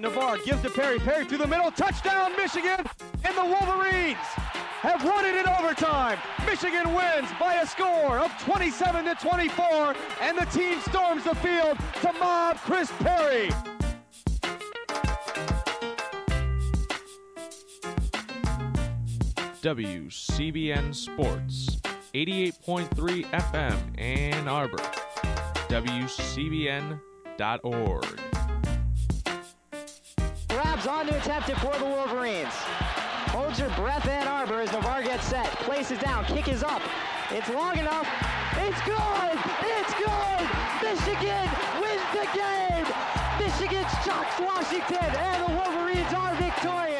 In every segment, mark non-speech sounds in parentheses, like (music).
Navarre gives to Perry. Perry through the middle. Touchdown, Michigan. And the Wolverines have won it in overtime. Michigan wins by a score of 27 to 24. And the team storms the field to mob Chris Perry. WCBN Sports, 88.3 FM Ann Arbor, WCBN.org. On to attempt it for the Wolverines. Holds your breath, Ann Arbor, as Navarre gets set. Places down, kick is up. It's long enough. It's good! It's good! Michigan wins the game! Michigan shocks Washington, and the Wolverines are victorious!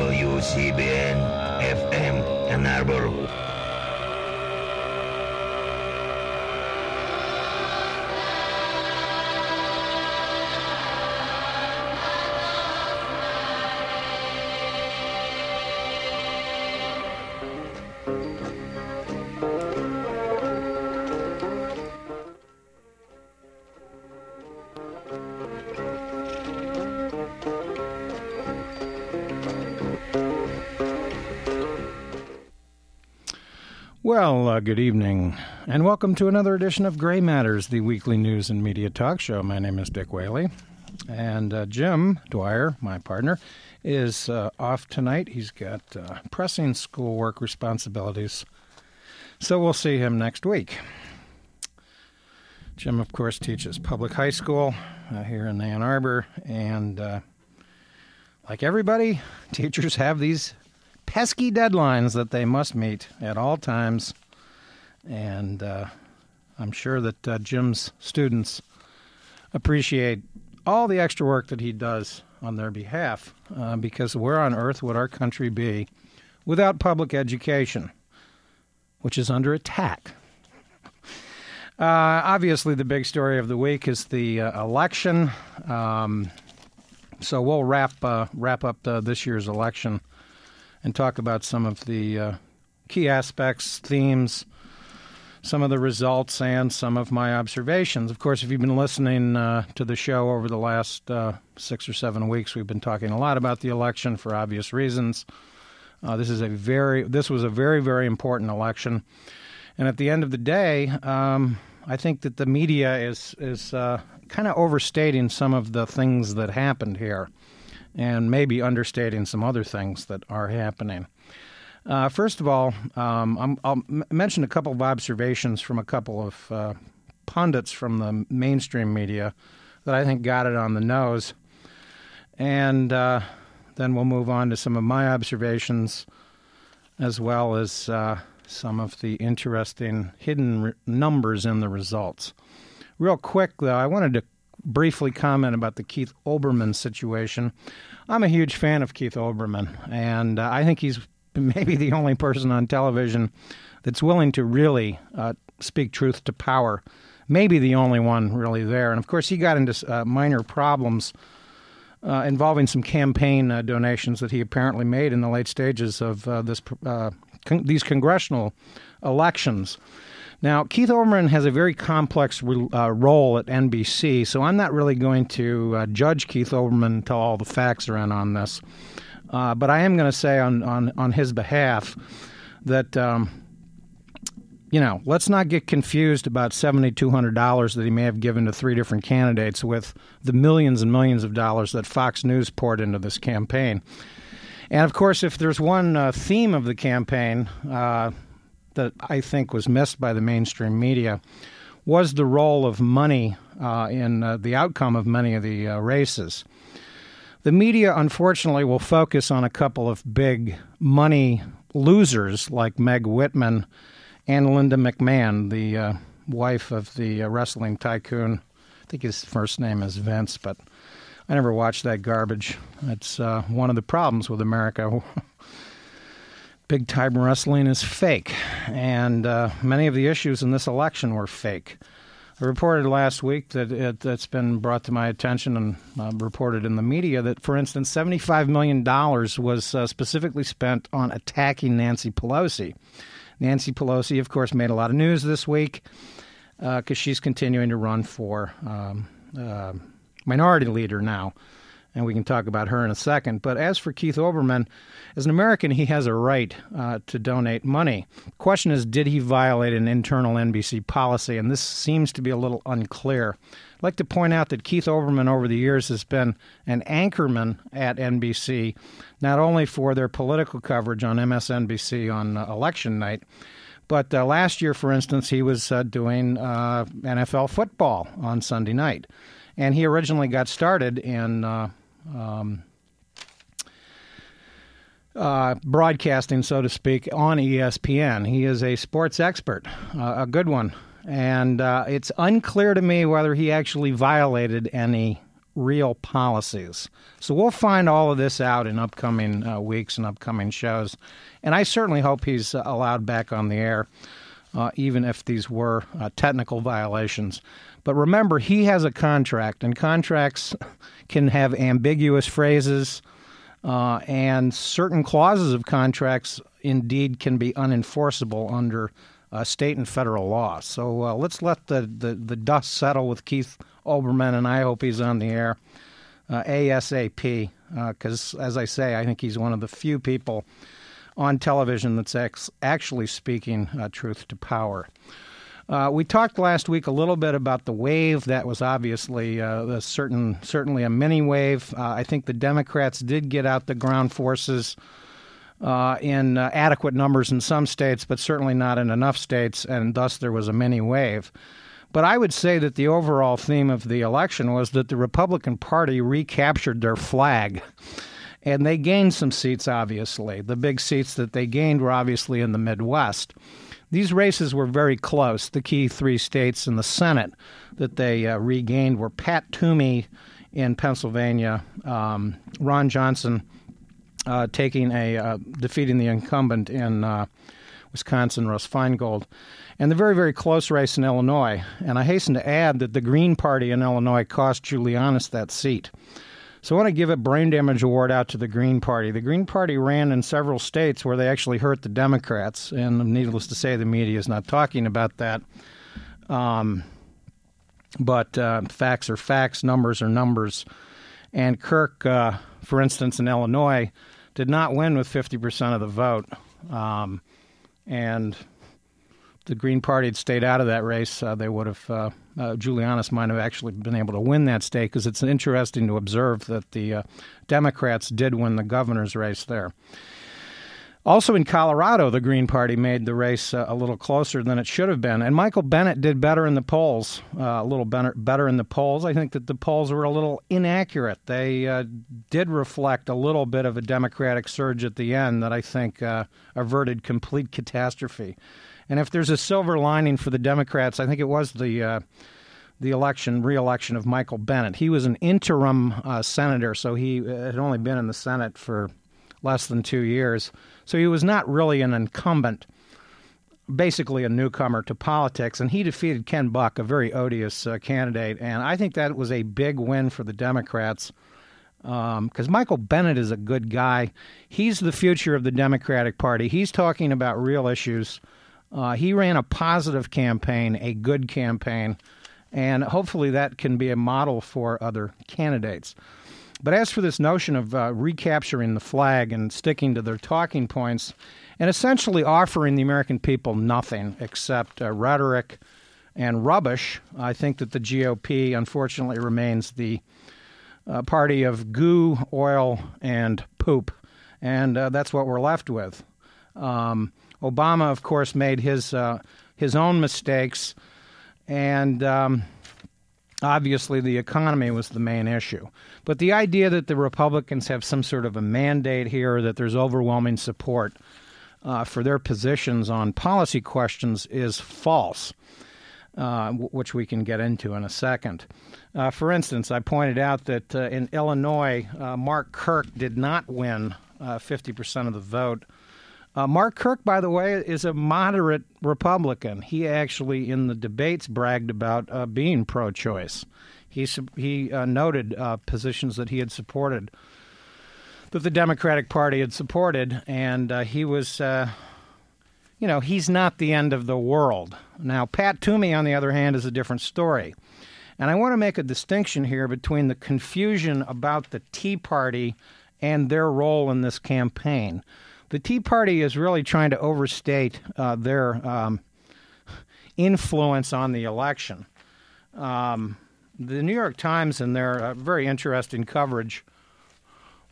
WCBN FM Ann Arbor. Well, uh, good evening, and welcome to another edition of Gray Matters, the weekly news and media talk show. My name is Dick Whaley, and uh, Jim Dwyer, my partner, is uh, off tonight. He's got uh, pressing schoolwork responsibilities, so we'll see him next week. Jim, of course, teaches public high school uh, here in Ann Arbor, and uh, like everybody, (laughs) teachers have these pesky deadlines that they must meet at all times. And uh, I'm sure that uh, Jim's students appreciate all the extra work that he does on their behalf uh, because where on earth would our country be without public education, which is under attack? Uh, obviously, the big story of the week is the uh, election. Um, so we'll wrap uh, wrap up uh, this year's election and talk about some of the uh, key aspects, themes, some of the results, and some of my observations. Of course, if you've been listening uh, to the show over the last uh, six or seven weeks, we've been talking a lot about the election for obvious reasons. Uh, this is a very this was a very very important election, and at the end of the day, um, I think that the media is is uh, kind of overstating some of the things that happened here and maybe understating some other things that are happening. Uh, first of all, um, I'm, I'll m- mention a couple of observations from a couple of uh, pundits from the mainstream media that I think got it on the nose. And uh, then we'll move on to some of my observations as well as uh, some of the interesting hidden re- numbers in the results. Real quick, though, I wanted to briefly comment about the Keith Olbermann situation. I'm a huge fan of Keith Olbermann, and uh, I think he's (laughs) maybe the only person on television that's willing to really uh, speak truth to power. Maybe the only one really there. And of course, he got into uh, minor problems uh, involving some campaign uh, donations that he apparently made in the late stages of uh, this con- these congressional elections. Now, Keith Olbermann has a very complex uh, role at NBC, so I'm not really going to uh, judge Keith Olbermann until all the facts are in on this. Uh, but I am going to say on, on, on his behalf that, um, you know, let's not get confused about $7,200 that he may have given to three different candidates with the millions and millions of dollars that Fox News poured into this campaign. And of course, if there's one uh, theme of the campaign, uh, that I think was missed by the mainstream media was the role of money uh, in uh, the outcome of many of the uh, races. The media, unfortunately, will focus on a couple of big money losers like Meg Whitman and Linda McMahon, the uh, wife of the uh, wrestling tycoon. I think his first name is Vince, but I never watched that garbage. That's uh, one of the problems with America. (laughs) Big time wrestling is fake, and uh, many of the issues in this election were fake. I reported last week that it, has been brought to my attention and uh, reported in the media that, for instance, $75 million was uh, specifically spent on attacking Nancy Pelosi. Nancy Pelosi, of course, made a lot of news this week because uh, she's continuing to run for um, uh, minority leader now and we can talk about her in a second. But as for Keith Olbermann, as an American, he has a right uh, to donate money. The question is, did he violate an internal NBC policy? And this seems to be a little unclear. I'd like to point out that Keith Olbermann over the years has been an anchorman at NBC, not only for their political coverage on MSNBC on uh, election night, but uh, last year, for instance, he was uh, doing uh, NFL football on Sunday night. And he originally got started in um, uh, broadcasting, so to speak, on ESPN. He is a sports expert, uh, a good one. And uh, it's unclear to me whether he actually violated any real policies. So we'll find all of this out in upcoming uh, weeks and upcoming shows. And I certainly hope he's uh, allowed back on the air, uh, even if these were technical violations. But remember, he has a contract, and contracts can have ambiguous phrases, uh, and certain clauses of contracts indeed can be unenforceable under uh, state and federal law. So uh, let's let the, the, the, dust settle with Keith Olbermann, and I hope he's on the air uh, ASAP, because uh, as I say, I think he's one of the few people on television that's ex- actually speaking uh, truth to power. Uh, we talked last week a little bit about the wave. That was obviously uh, a certain, certainly a mini wave. Uh, I think the Democrats did get out the ground forces uh, in uh, adequate numbers in some states, but certainly not in enough states, and thus there was a mini wave. But I would say that the overall theme of the election was that the Republican Party recaptured their flag. And they gained some seats, obviously. The big seats that they gained were obviously in the Midwest. These races were very close. The key three states in the Senate that they uh, regained were Pat Toomey in Pennsylvania, um, Ron Johnson uh, taking a uh, defeating the incumbent in uh, Wisconsin, Russ Feingold, and the very very close race in Illinois. And I hasten to add that the Green Party in Illinois cost Giannoulias that seat. So I want to give a brain damage award out to the Green Party. The Green Party ran in several states where they actually hurt the Democrats, and needless to say, the media is not talking about that. Um, but uh, facts are facts, numbers are numbers. And Kirk, uh, for instance, in Illinois, did not win with 50% of the vote. Um, and the Green Party had stayed out of that race, uh, they would have, uh, might have actually been able to win that state because it's interesting to observe that the uh, Democrats did win the governor's race there. Also in Colorado, the Green Party made the race uh, a little closer than it should have been. And Michael Bennet did better in the polls, uh, a little better, better in the polls. I think that the polls were a little inaccurate. They uh, did reflect a little bit of a Democratic surge at the end that I think uh, averted complete catastrophe. And if there's a silver lining for the Democrats, I think it was the uh, the election, re-election of Michael Bennet. He was an interim uh, senator, so he uh, had only been in the Senate for less than two years. So he was not really an incumbent, basically a newcomer to politics. And he defeated Ken Buck, a very odious uh, candidate. And I think that was a big win for the Democrats because um, Michael Bennet is a good guy. He's the future of the Democratic Party. He's talking about real issues uh, he ran a positive campaign, a good campaign, and hopefully that can be a model for other candidates. But as for this notion of uh, recapturing the flag and sticking to their talking points, and essentially offering the American people nothing except uh, rhetoric and rubbish, I think that the GOP unfortunately remains the uh, party of goo, oil, and poop. And uh, that's what we're left with. Um, Obama, of course, made his uh, his own mistakes, and um, obviously the economy was the main issue. But the idea that the Republicans have some sort of a mandate here, that there's overwhelming support uh, for their positions on policy questions, is false. Uh, which we can get into in a second. Uh, for instance, I pointed out that uh, in Illinois, uh, Mark Kirk did not win 50% uh, of the vote. Uh, Mark Kirk, by the way, is a moderate Republican. He actually, in the debates, bragged about uh, being pro choice. He, he uh, noted uh, positions that he had supported, that the Democratic Party had supported, and he was you know, he's not the end of the world. Now, Pat Toomey, on the other hand, is a different story. And I want to make a distinction here between the confusion about the Tea Party and their role in this campaign. The Tea Party is really trying to overstate uh, their um, influence on the election. Um, the New York Times, in their uh, very interesting coverage,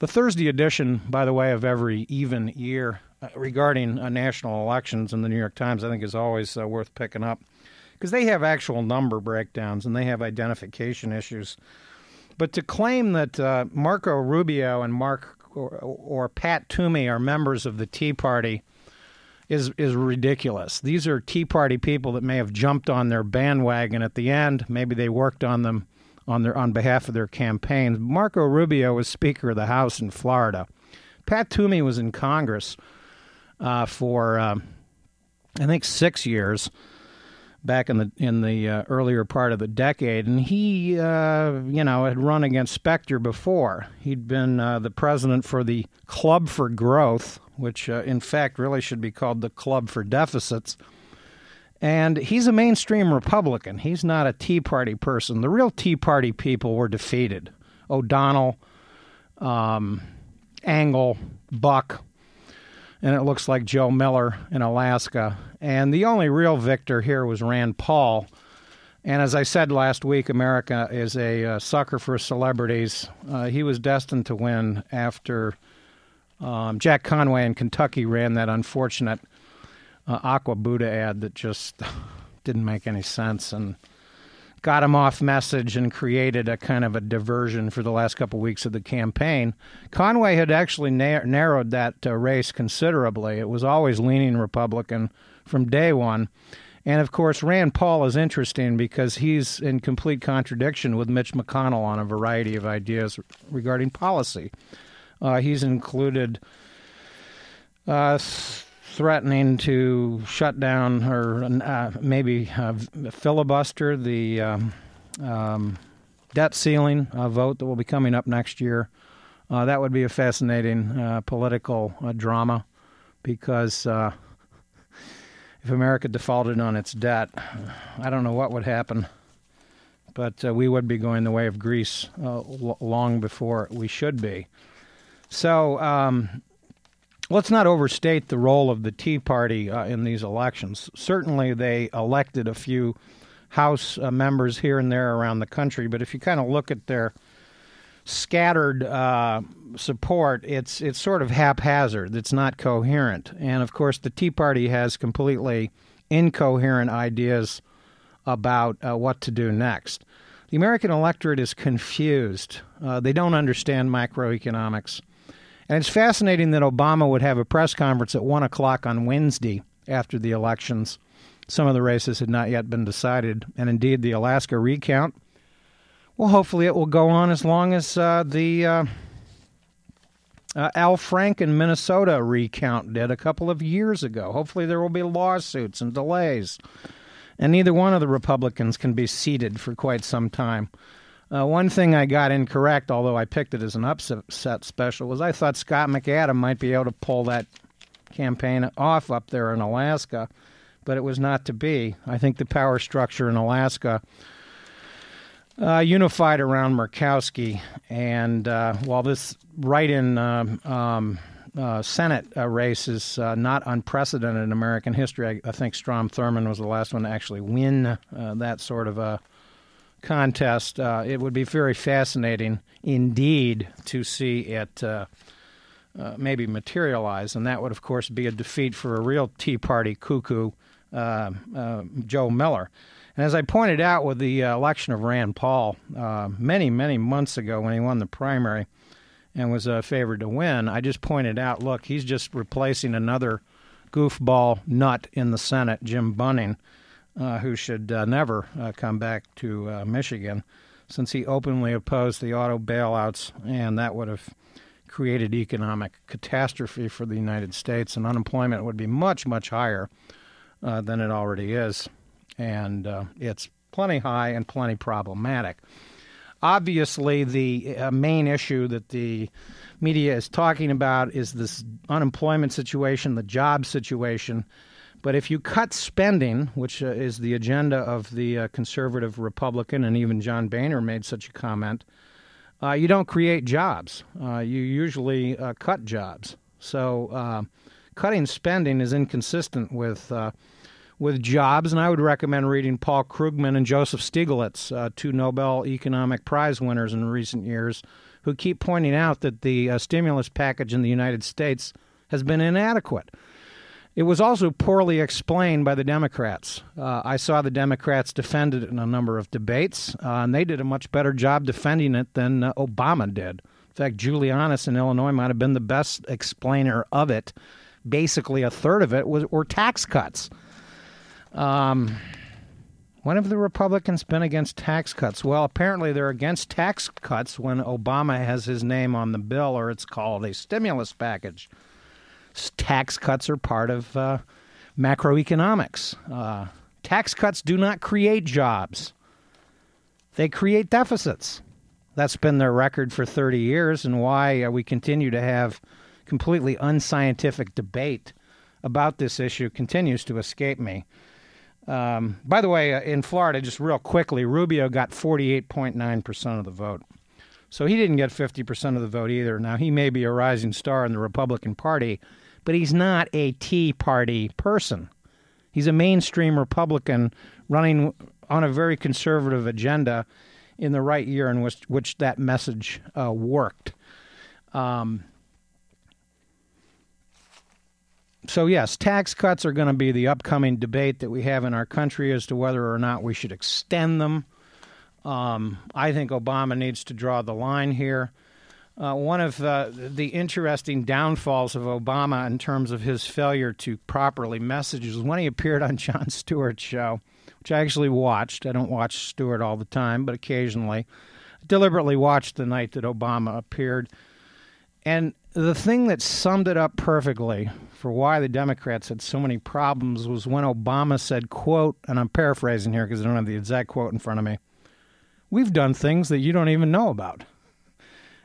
the Thursday edition, by the way, of every even year, uh, regarding uh, national elections in the New York Times, I think is always uh, worth picking up because they have actual number breakdowns and they have identification issues. But to claim that uh, Marco Rubio and Mark or, or, Pat Toomey are members of the Tea Party is is ridiculous. These are Tea Party people that may have jumped on their bandwagon at the end. Maybe they worked on them on their on behalf of their campaigns. Marco Rubio was Speaker of the House in Florida. Pat Toomey was in Congress uh, for um, I think six years back in the in the uh, earlier part of the decade, and he uh, you know had run against Specter before. He'd been uh, the president for the Club for Growth, which uh, in fact really should be called the Club for Deficits. And he's a mainstream Republican. He's not a Tea Party person. The real Tea Party people were defeated. O'Donnell, um, Angle, Buck, and it looks like Joe Miller in Alaska. And the only real victor here was Rand Paul. And as I said last week, America is a uh, sucker for celebrities. Uh, he was destined to win after um, Jack Conway in Kentucky ran that unfortunate uh, Aqua Buddha ad that just (laughs) didn't make any sense. And got him off message and created a kind of a diversion for the last couple of weeks of the campaign. Conway had actually na- narrowed that uh, race considerably. It was always leaning Republican from day one. And of course, Rand Paul is interesting because he's in complete contradiction with Mitch McConnell on a variety of ideas regarding policy. Uh, he's included uh, threatening to shut down or uh, maybe uh, filibuster the um, um, debt ceiling uh, vote that will be coming up next year. Uh, that would be a fascinating uh, political drama because if America defaulted on its debt, I don't know what would happen. But we would be going the way of Greece l- long before we should be. So, um, let's not overstate the role of the Tea Party uh, in these elections. Certainly, they elected a few House uh, members here and there around the country, but if you kind of look at their scattered uh, support, it's it's sort of haphazard. It's not coherent, and of course, the Tea Party has completely incoherent ideas about uh, what to do next. The American electorate is confused. Uh, they don't understand macroeconomics. And it's fascinating that Obama would have a press conference at 1 o'clock on Wednesday after the elections. Some of the races had not yet been decided. And indeed, the Alaska recount, well, hopefully it will go on as long as uh, the uh, uh, Al Franken Minnesota recount did a couple of years ago. Hopefully there will be lawsuits and delays. And neither one of the Republicans can be seated for quite some time. Uh, one thing I got incorrect, although I picked it as an upset special, was I thought Scott McAdam might be able to pull that campaign off up there in Alaska, but it was not to be. I think the power structure in Alaska uh, unified around Murkowski, and uh, while this write-in um, um, uh, Senate uh, race is uh, not unprecedented in American history, I, I, think Strom Thurmond was the last one to actually win that sort of a contest. Uh, it would be very fascinating indeed to see it uh, uh, maybe materialize, and that would, of course, be a defeat for a real Tea Party cuckoo, uh, uh, Joe Miller. And as I pointed out with the uh, election of Rand Paul many, many months ago when he won the primary and was favored to win, I just pointed out look, he's just replacing another goofball nut in the Senate, Jim Bunning, uh, who should uh, never uh, come back to uh, Michigan since he openly opposed the auto bailouts, and that would have created economic catastrophe for the United States, and unemployment would be much, much higher uh, than it already is. And it's plenty high and plenty problematic. Obviously, the main issue that the media is talking about is this unemployment situation, the job situation. But if you cut spending, which uh, is the agenda of the uh, conservative Republican, and even John Boehner made such a comment, uh, you don't create jobs. Uh, you usually uh, cut jobs. So uh, cutting spending is inconsistent with with jobs, and I would recommend reading Paul Krugman and Joseph Stiglitz, two Nobel Economic Prize winners in recent years, who keep pointing out that the stimulus package in the United States has been inadequate. It was also poorly explained by the Democrats. Uh, I saw the Democrats defend it in a number of debates, uh, and they did a much better job defending it than uh, Obama did. In fact, Giannoulias in Illinois might have been the best explainer of it. Basically, a third of it was were tax cuts. Um, when have the Republicans been against tax cuts? Well, apparently they're against tax cuts when Obama has his name on the bill, or it's called a stimulus package. Tax cuts are part of uh, macroeconomics. Uh, tax cuts do not create jobs, they create deficits. That's been their record for 30 years, and why uh, we continue to have completely unscientific debate about this issue continues to escape me. Um, by the way, uh, in Florida, just real quickly, Rubio got 48.9% of the vote. So he didn't get 50% of the vote either. Now, he may be a rising star in the Republican Party, but he's not a Tea Party person. He's a mainstream Republican running on a very conservative agenda in the right year in which, which that message uh, worked. Um, so yes, tax cuts are going to be the upcoming debate that we have in our country as to whether or not we should extend them. Um, I think Obama needs to draw the line here. Uh, one of uh, the interesting downfalls of Obama in terms of his failure to properly message was when he appeared on (laughs) Jon Stewart's show, which I actually watched. I don't watch Stewart all the time, but occasionally. I deliberately watched the night that Obama appeared. And the thing that summed it up perfectly for why the Democrats had so many problems was when Obama said, quote, and I'm paraphrasing here because I don't have the exact quote in front of me, we've done things that you don't even know about.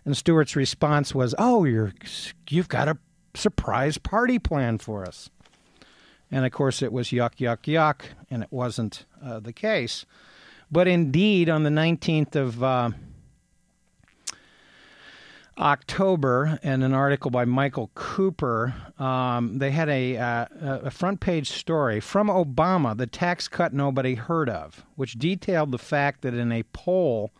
And Stewart's response was, "Oh, you're you've got a surprise party plan for us." And of course, it was yuck, yuck, yuck, and it wasn't uh, the case. But indeed, on the 19th of uh, October, in an article by Michael Cooper, um, they had a, uh, a front page story from Obama, the tax cut nobody heard of, which detailed the fact that in a poll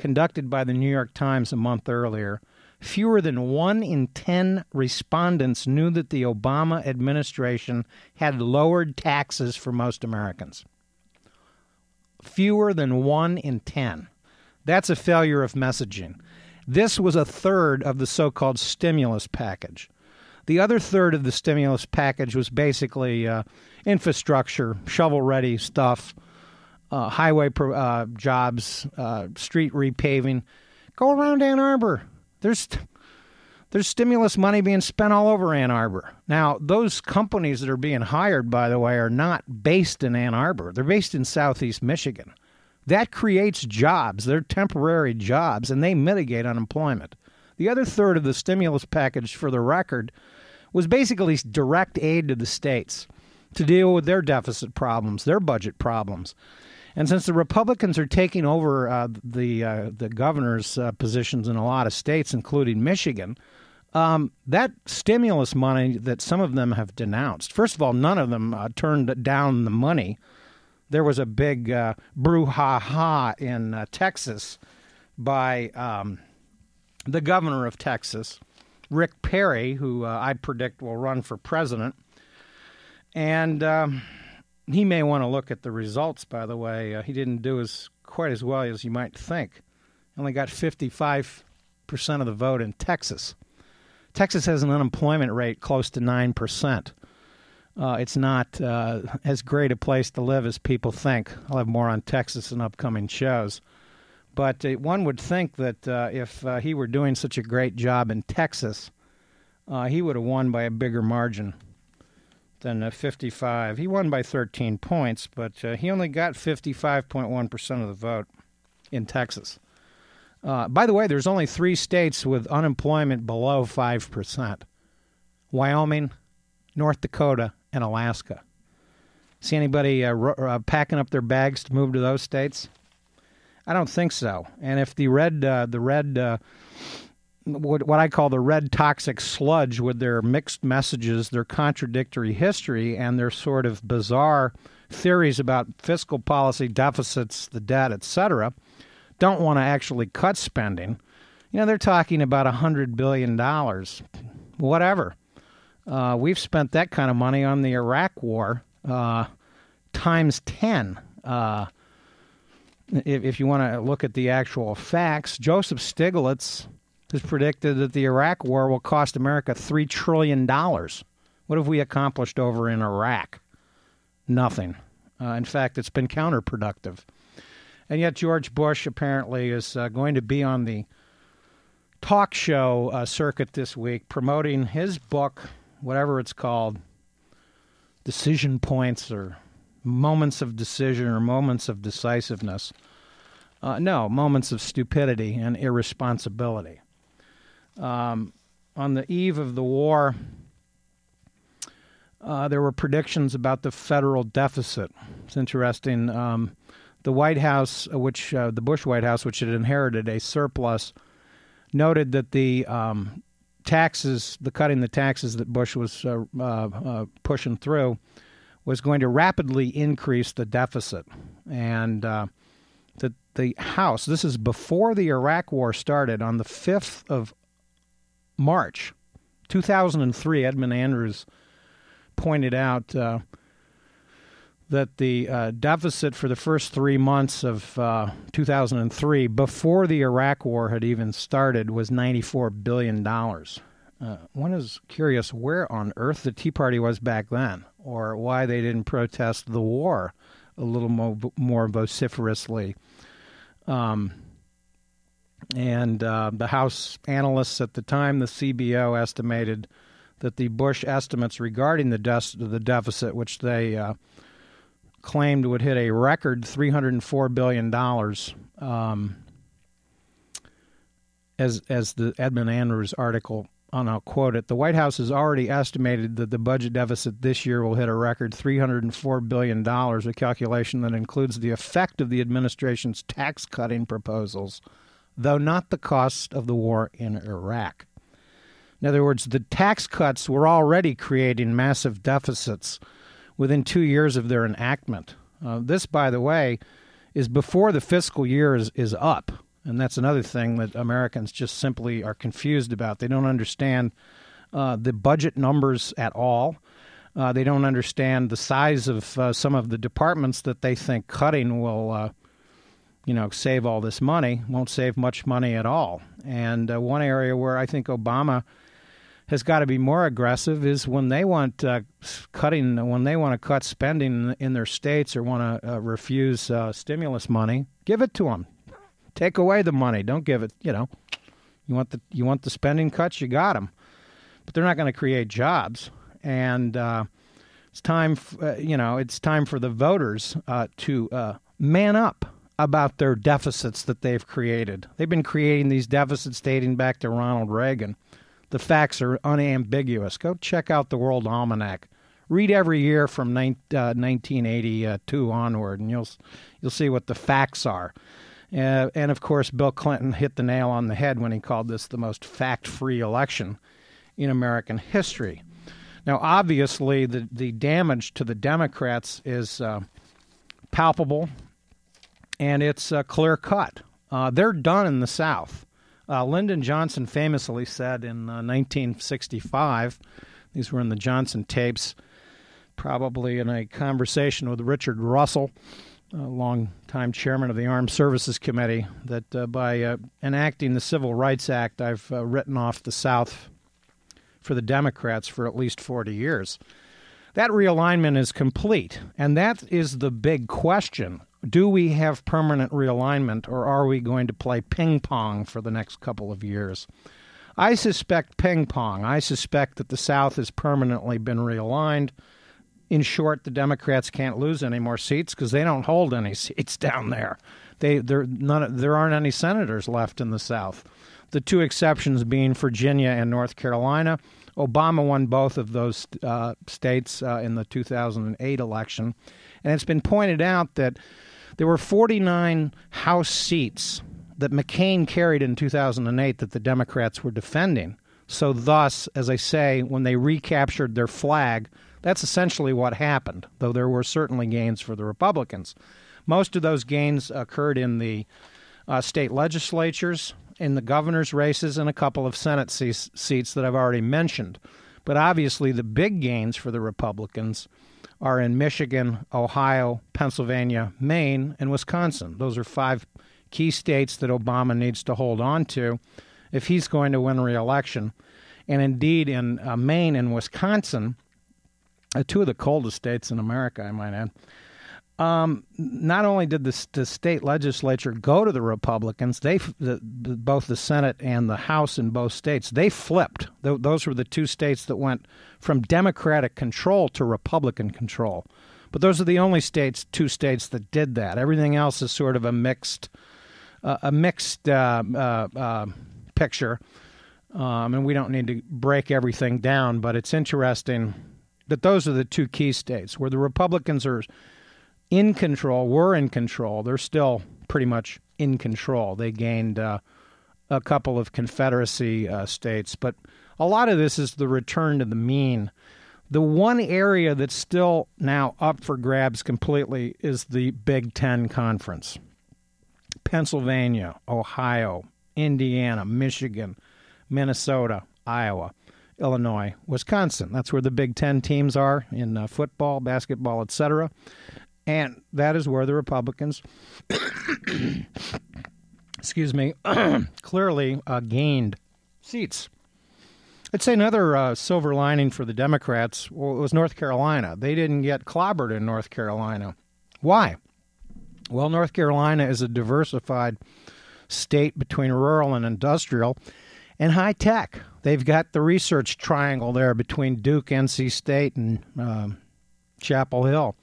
conducted by the New York Times a month earlier, fewer than one in 10 respondents knew that the Obama administration had lowered taxes for most Americans. Fewer than one in 10. That's a failure of messaging. This was a third of the so called stimulus package. The other third of the stimulus package was basically uh, infrastructure, shovel ready stuff, uh, highway pro- uh, jobs, uh, street repaving. Go around Ann Arbor. There's there's stimulus money being spent all over Ann Arbor. Now, those companies that are being hired, by the way, are not based in Ann Arbor. They're based in southeast Michigan. That creates jobs. They're temporary jobs, and they mitigate unemployment. The other third of the stimulus package, for the record, was basically direct aid to the states to deal with their deficit problems, their budget problems. And since the Republicans are taking over uh, the uh, the governor's uh, positions in a lot of states, including Michigan, um, that stimulus money that some of them have denounced. First of all, none of them uh, turned down the money there was a big uh, brouhaha in uh, Texas by um, the governor of Texas, Rick Perry, who uh, I predict will run for president. And um, he may want to look at the results. By the way, uh, he didn't do as quite as well as you might think. Only got 55 percent of the vote in Texas. Texas has an unemployment rate close to nine percent. Uh, it's not uh, as great a place to live as people think. I'll have more on Texas in upcoming shows. But uh, one would think that uh, if uh, he were doing such a great job in Texas, uh, he would have won by a bigger margin than 55. He won by 13 points, but he only got 55.1% of the vote in Texas. by the way, there's only three states with unemployment below 5% Wyoming, North Dakota, and Alaska. See anybody uh, uh, packing up their bags to move to those states? I don't think so. And if the red, uh, the red, uh, what, I call the red toxic sludge, with their mixed messages, their contradictory history, and their sort of bizarre theories about fiscal policy deficits, the debt, etc., don't want to actually cut spending. You know, they're talking about a hundred billion dollars, whatever. Uh, we've spent that kind of money on the Iraq War uh, times 10. Uh, if, if, you want to look at the actual facts, Joseph Stiglitz has predicted that the Iraq War will cost America $3 trillion. What have we accomplished over in Iraq? Nothing. Uh, in fact, it's been counterproductive. And yet, George Bush apparently is uh, going to be on the talk show uh, circuit this week promoting his book whatever it's called, decision points or moments of decision or moments of decisiveness. Uh, no, moments of stupidity and irresponsibility. Um, on the eve of the war, uh, there were predictions about the federal deficit. It's interesting. Um, the White House, uh, which uh, the Bush White House, which had inherited a surplus, noted that the um, taxes, the cutting the taxes that Bush was uh, uh, uh, pushing through, was going to rapidly increase the deficit, and that the House. This is before the Iraq War started. On the fifth of March, two thousand and three, Edmund Andrews pointed out uh, that the uh, deficit for the first three months of uh, 2003, before the Iraq War had even started, was $94 billion. Uh, one is curious where on earth the Tea Party was back then, or why they didn't protest the war a little more, more vociferously. Um, and uh, the House analysts at the time, the CBO, estimated that the Bush estimates regarding the, de- the deficit, which they uh, claimed would hit a record $304 billion. Um, as, as the Edmund Andrews article, and I'll quote it, the White House has already estimated that the budget deficit this year will hit a record $304 billion, a calculation that includes the effect of the administration's tax cutting proposals, though not the cost of the war in Iraq. In other words, the tax cuts were already creating massive deficits within two years of their enactment. Uh, this, by the way, is before the fiscal year is, is up. And that's another thing that Americans just simply are confused about. They don't understand uh, the budget numbers at all. Uh, they don't understand the size of uh, some of the departments that they think cutting will, uh, you know, save all this money. Won't save much money at all. And uh, one area where I think Obama has got to be more aggressive is when they want uh, cutting when they want to cut spending in their states or want to uh, refuse uh, stimulus money give it to them take away the money don't give it you know you want the you want the spending cuts you got them but they're not going to create jobs and uh, it's time f- uh, you know it's time for the voters to man up about their deficits that they've created they've been creating these deficits dating back to Ronald Reagan the facts are unambiguous. Go check out the World Almanac. Read every year from 19, uh, 1982 onward, and you'll you'll see what the facts are. Uh, and of course, Bill Clinton hit the nail on the head when he called this the most fact-free election in American history. Now, obviously, the the damage to the Democrats is uh, palpable, and it's uh, clear cut. Uh, they're done in the South. Uh, Lyndon Johnson famously said in uh, 1965, these were in the Johnson tapes, probably in a conversation with Richard Russell, a longtime chairman of the Armed Services Committee, that uh, by uh, enacting the Civil Rights Act, I've uh, written off the South for the Democrats for at least 40 years. That realignment is complete, and that is the big question. Do we have permanent realignment, or are we going to play ping pong for the next couple of years? I suspect ping pong. I suspect that the South has permanently been realigned. In short, the Democrats can't lose any more seats because they don't hold any (laughs) seats down there. They there none there aren't any senators left in the South. The two exceptions being Virginia and North Carolina. Obama won both of those uh, states uh, in the 2008 election, and it's been pointed out that there were 49 House seats that McCain carried in 2008 that the Democrats were defending. So, thus, as I say, when they recaptured their flag, that's essentially what happened, though there were certainly gains for the Republicans. Most of those gains occurred in the uh, state legislatures, in the governor's races, and a couple of Senate seats that I've already mentioned. But obviously, the big gains for the Republicans are in Michigan, Ohio, Pennsylvania, Maine, and Wisconsin. Those are five key states that Obama needs to hold on to if he's going to win re-election. And indeed, in uh, Maine and Wisconsin, uh, two of the coldest states in America, I might add. Um, not only did the, the, state legislature go to the Republicans, they the, the, both the Senate and the House in both states they flipped. Th- those were the two states that went from Democratic control to Republican control. But those are the only states, two states that did that. Everything else is sort of a mixed uh, a mixed uh, uh, uh, picture, um, and we don't need to break everything down. But it's interesting that those are the two key states where the Republicans are in control, were in control. They're still pretty much in control. They gained uh, a couple of Confederacy uh, states, but a lot of this is the return to the mean. The one area that's still now up for grabs completely is the Big Ten Conference. Pennsylvania, Ohio, Indiana, Michigan, Minnesota, Iowa, Illinois, Wisconsin. That's where the Big Ten teams are in uh, football, basketball, etc. And that is where the Republicans, (coughs) excuse me, (coughs) clearly uh, gained seats. I'd say another uh, silver lining for the Democrats was North Carolina. They didn't get clobbered in North Carolina. Why? Well, North Carolina is a diversified state between rural and industrial and high tech. They've got the research triangle there between Duke, NC State, and um, Chapel Hill.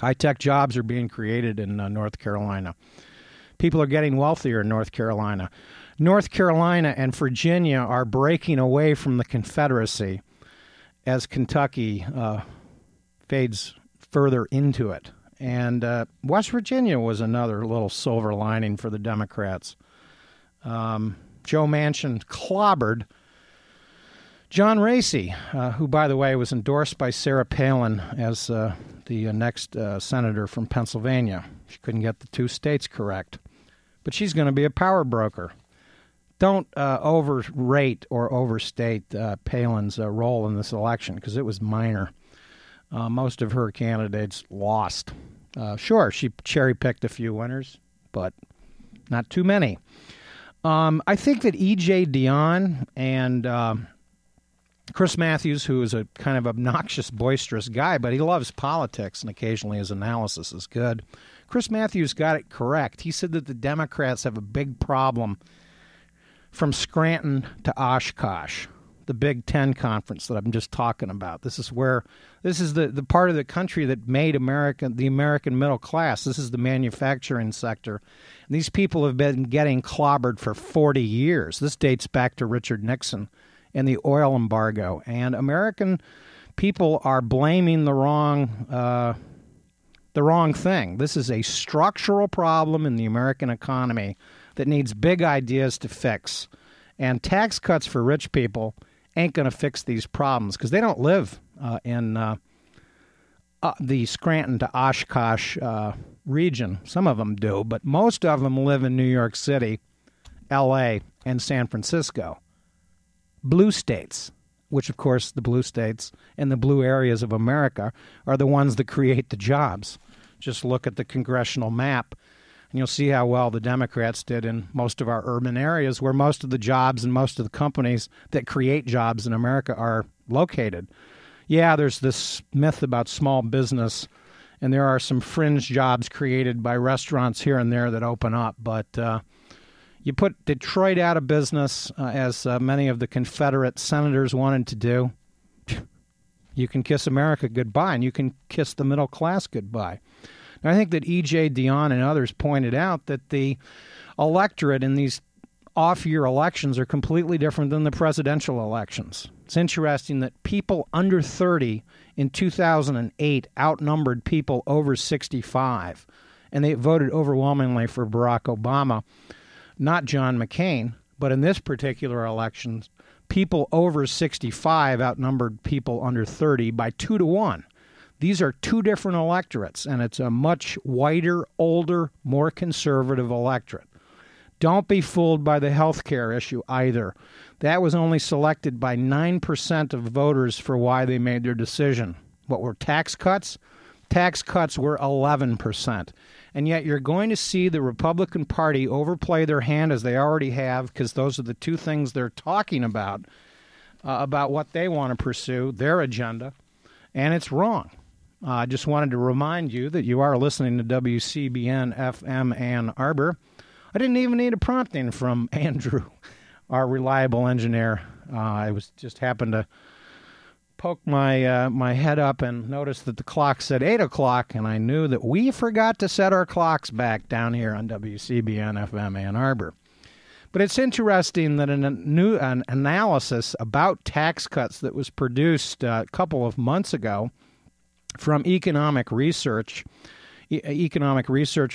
High tech jobs are being created in uh, North Carolina. People are getting wealthier in North Carolina. North Carolina and Virginia are breaking away from the Confederacy as Kentucky uh, fades further into it. And uh, West Virginia was another little silver lining for the Democrats. Um, Joe Manchin clobbered John Raese, uh, who, by the way, was endorsed by Sarah Palin as uh, the uh, next uh, senator from Pennsylvania. She couldn't get the two states correct, but she's going to be a power broker. Don't uh, overrate or overstate Palin's role in this election because it was minor. Most of her candidates lost. Sure, she cherry picked a few winners, but not too many. Um, I think that E.J. Dionne and uh, Chris Matthews, who is a kind of obnoxious, boisterous guy, but he loves politics and occasionally his analysis is good. Chris Matthews got it correct. He said that the Democrats have a big problem from Scranton to Oshkosh the Big Ten conference that I'm just talking about. This is where this is the, the part of the country that made America the American middle class. This is the manufacturing sector. And these people have been getting clobbered for 40 years. This dates back to Richard Nixon and the oil embargo. And American people are blaming the wrong uh, the wrong thing. This is a structural problem in the American economy that needs big ideas to fix. And tax cuts for rich people ain't going to fix these problems because they don't live uh, in uh, uh, the Scranton to Oshkosh uh, region. Some of them do, but most of them live in New York City, L.A., and San Francisco. Blue states. which, of course, the blue states and the blue areas of America are the ones that create the jobs. Just look at the congressional map, and you'll see how well the Democrats did in most of our urban areas where most of the jobs and most of the companies that create jobs in America are located. Yeah, there's this myth about small business, and there are some fringe jobs created by restaurants here and there that open up, but. Uh, you put Detroit out of business, uh, as uh, many of the Confederate senators wanted to do. (sniffs) You can kiss America goodbye, and you can kiss the middle class goodbye. I think that E.J. Dionne and others pointed out that the electorate in these off year elections are completely different than the presidential elections. It's interesting that people under 30 in 2008 outnumbered people over 65, and they voted overwhelmingly for Barack Obama not John McCain, but in this particular election, people over 65 outnumbered people under 30 by two to one. These are two different electorates, and it's a much whiter, older, more conservative electorate. Don't be fooled by the health care issue either. That was only selected by 9% of voters for why they made their decision. What were tax cuts? Tax cuts were 11% and yet you're going to see the Republican Party overplay their hand as they already have, because those are the two things they're talking about uh, about what they want to pursue, their agenda, and it's wrong. Uh, I just wanted to remind you that you are listening to WCBN FM Ann Arbor. I didn't even need a prompting from (laughs) Andrew, our reliable engineer. Uh, I was just happened to poked my uh, my head up and noticed that the clock said eight o'clock, and I knew that we forgot to set our clocks back down here on WCBN FM Ann Arbor. But it's interesting that a new an analysis about tax cuts that was produced uh, a couple of months ago from economic research, e- economic research